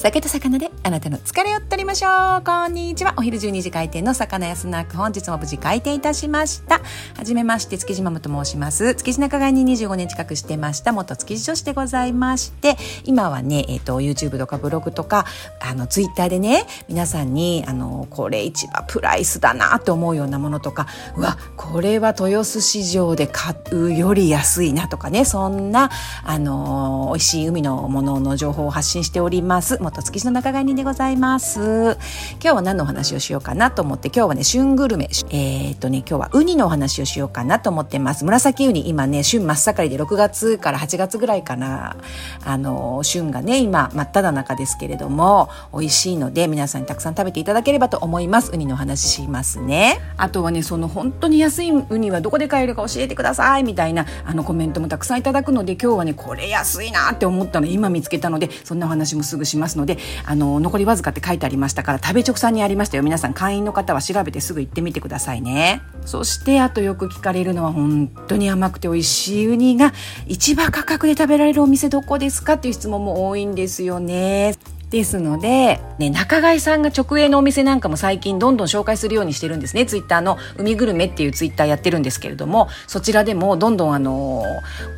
酒と魚であなたの疲れを取りましょう。こんにちは。お昼12時開店の魚屋スナック。本日も無事開店いたしました。はじめまして、築地ママと申します。築地仲買に25年近くしてました。元築地女子でございまして、今はね、えっ、ー、と、YouTube とかブログとか、あの、Twitter でね、皆さんに、あの、これ一番プライスだなと思うようなものとか、うわ、これは豊洲市場で買うより安いなとかね、そんな、あの、美味しい海のものの情報を発信しております。元築地の仲買人でございます。今日は何のお話をしようかなと思って、今日はね、旬グルメ、えー、っとね、今日はウニのお話をしようかなと思ってます。紫ウニ、今ね、旬真っ盛りで6月から8月ぐらいかな、あの、旬がね、今、真っ只中ですけれども、美味しいので、皆さんにたくさん食べていただければと思います。ウニのお話しますね。あとはね、その本当に安いウニはどこで買えるか教えてください、みたいな、あの、コメントもたくさんいただくので、今日はね、これ安いなって思ったの今見つけたので、そんなお話もすぐしますので、あの、残りわずかって書いてありましたから、食べ直さんにありましたよ。皆さん会員の方は調べてすぐ行ってみてくださいね。そして、あとよく聞かれるのは本当に甘くて美味しいウニが市場価格で食べられるお店どこですかっていう質問も多いんですよね。ですので、ね、中貝さんが直営のお店なんかも最近どんどん紹介するようにしてるんですね。ツイッターの海グルメっていうツイッターやってるんですけれども、そちらでもどんどんあの、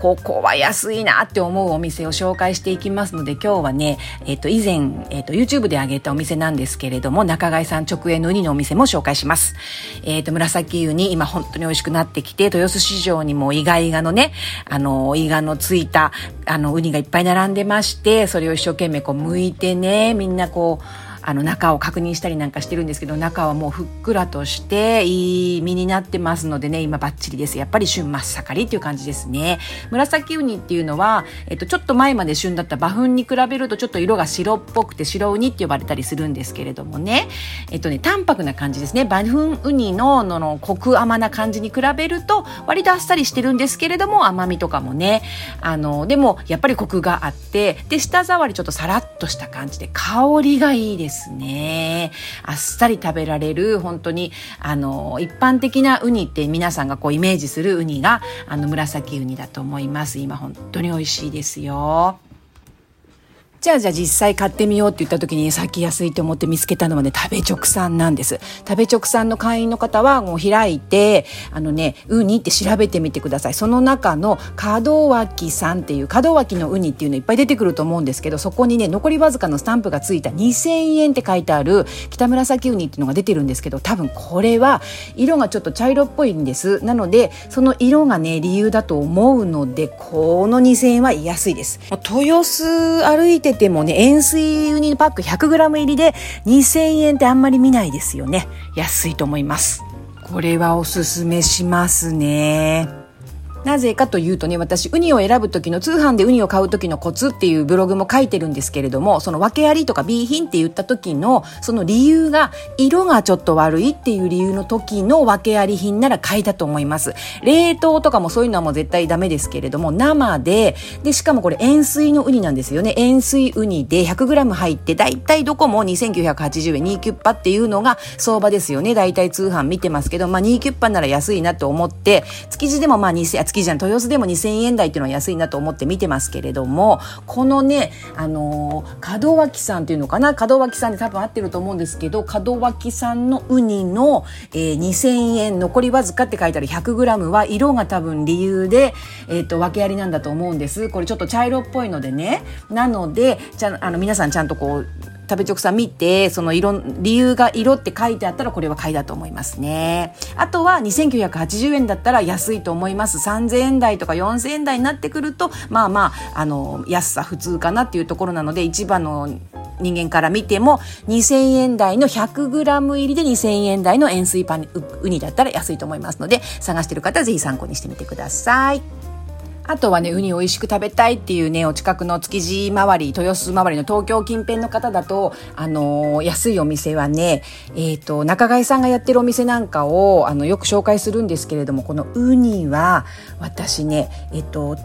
ここは安いなって思うお店を紹介していきますので、今日はね、えっ、と、以前、えっ、と、YouTube で上げたお店なんですけれども、中貝さん直営のウニのお店も紹介します。えっ、と、紫ウニ、今本当に美味しくなってきて、豊洲市場にもイガイガのね、あの、イガのついた、あの、ウニがいっぱい並んでまして、それを一生懸命こう剥いてね、みんなこう、あの中を確認したりなんかしてるんですけど中はもうふっくらとしていい身になってますのでね今バッチリです。やっぱり旬真っ盛りっていう感じですね。紫ウニっていうのは、えっと、ちょっと前まで旬だった馬糞に比べるとちょっと色が白っぽくて白ウニって呼ばれたりするんですけれどもね。えっとね淡白な感じですね。馬糞ウニのののコク甘な感じに比べると割とあっさりしてるんですけれども甘みとかもね。あのでもやっぱりコクがあってで舌触りちょっとさらっとした感じで香りがいいです。ですね。あっさり食べられる、本当に、あの、一般的なウニって皆さんがこうイメージするウニが、あの、紫ウニだと思います。今本当に美味しいですよ。じゃあじゃあ実際買ってみようって言った時にさっき安いと思って見つけたのはね、食べ直産なんです。食べ直産の会員の方はもう開いて、あのね、ウニって調べてみてください。その中の門脇さんっていう、門脇のウニっていうのいっぱい出てくると思うんですけど、そこにね、残りわずかのスタンプがついた2000円って書いてある北紫ウニっていうのが出てるんですけど、多分これは色がちょっと茶色っぽいんです。なので、その色がね、理由だと思うので、この2000円は安いです。豊洲歩いててもね、塩水ウニパック 100g 入りで2000円ってあんまり見ないですよね。安いと思います。これはおすすめしますね。なぜかというとね、私、ウニを選ぶ時の、通販でウニを買う時のコツっていうブログも書いてるんですけれども、その訳ありとか B 品って言った時の、その理由が、色がちょっと悪いっていう理由の時の訳あり品なら買いだと思います。冷凍とかもそういうのはもう絶対ダメですけれども、生で、で、しかもこれ塩水のウニなんですよね。塩水ウニで 100g 入って、だいたいどこも2980円、2キュッパっていうのが相場ですよね。だいたい通販見てますけど、まあ2キュッパなら安いなと思って、築地でもまあ2000、月じゃん、豊洲でも2000円台っていうのは安いなと思って見てますけれども、このね、あの、門脇さんっていうのかな？門脇さんで多分合ってると思うんですけど、門脇さんのウニの、えー、2000円、残りわずかって書いてある 100g は色が多分理由で、えっ、ー、と、訳ありなんだと思うんです。これちょっと茶色っぽいのでね。なので、じゃあの、皆さんちゃんとこう、食べ直さん見て、その色、理由が色って書いてあったらこれは買いだと思いますね。あとは2980円だったら安いと思います。3000円台とか4000円台になってくると、まあまあ、あの、安さ普通かなっていうところなので、一番の人間から見ても2000円台の 100g 入りで2000円台の塩水パンウニだったら安いと思いますので探してる方はぜひ参考にしてみてください。あとはね、ウニ美味しく食べたいっていうね、お近くの築地周り、豊洲周りの東京近辺の方だと、あのー、安いお店はね、えっ、ー、と、中貝さんがやってるお店なんかを、あの、よく紹介するんですけれども、このウニは、私ね、えっ、ー、と、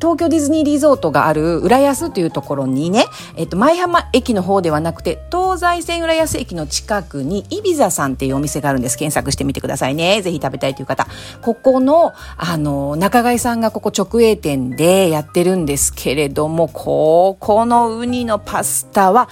東京ディズニーリゾートがある浦安というところにね、えっと、舞浜駅の方ではなくて、東西線浦安駅の近くに、イビザさんっていうお店があるんです。検索してみてくださいね。ぜひ食べたいという方。ここの、あの、中貝さんがここ直営店でやってるんですけれども、ここのウニのパスタは、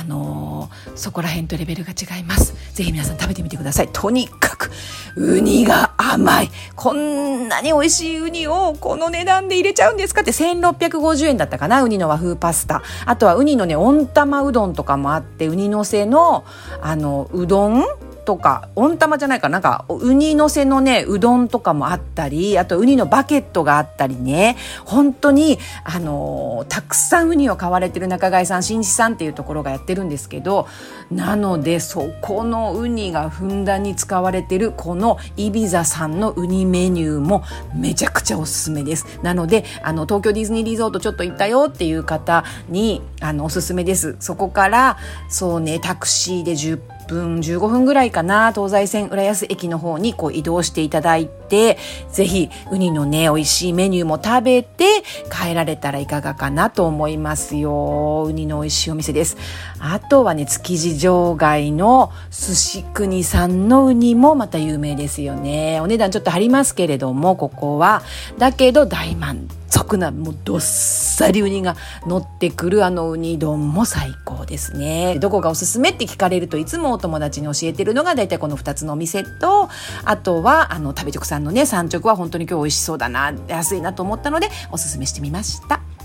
あの、そこら辺とレベルが違います。ぜひ皆さん食べてみてください。とにかく、ウニが甘い。こんなに美味しいウニをこの値段で入れちゃうんですか？って1650円だったかな？ウニの和風パスタ。あとはウニのね、温玉うどんとかもあって、ウニのせの、あの、うどんとか温玉じゃないかなんかウニのせのねうどんとかもあったりあとウニのバケットがあったりね。本当にあのー、たくさんウニを買われてる中貝さん新地さんっていうところがやってるんですけどなのでそこのウニがふんだんに使われてるこのイビザさんのウニメニューもめちゃくちゃおすすめです。なのであの東京ディズニーリゾートちょっと行ったよっていう方にあのおすすめです。そこからそうねタクシーで10分15分ぐらいかな東西線浦安駅の方にこう移動していただいてぜひウニのね美味しいメニューも食べて帰られたらいかがかなと思いますよ。ウニの美味しいお店です。あとはね築地場外の寿司国さんのウニもまた有名ですよね。お値段ちょっと張りますけれどもここはだけど大満足なもうどっさりウニが乗ってくるあのウニ丼も最高ですね。どこがおすすめって聞かれるといつもお友達に教えてるのが大体この2つのお店とあとはあの食べ直さんのね産直は本当に今日美味しそうだな安いなと思ったのでおすすめしてみました。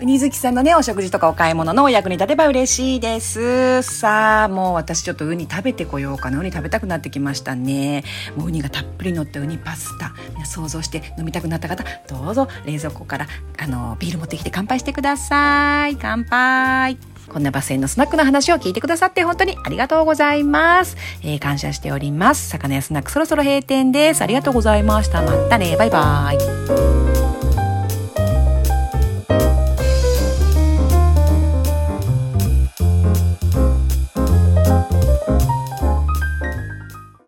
にずきさんのね、お食事とかお買い物のお役に立てば嬉しいです。さあ、もう私ちょっとウニ食べてこようかな。ウニ食べたくなってきましたね。もうウニがたっぷり乗ったウニパスタ。想像して飲みたくなった方、どうぞ冷蔵庫から、あの、ビール持ってきて乾杯してください。乾杯。こんなバスへのスナックの話を聞いてくださって本当にありがとうございます。えー、感謝しております。魚屋スナックそろそろ閉店です。ありがとうございました。またね。バイバイ。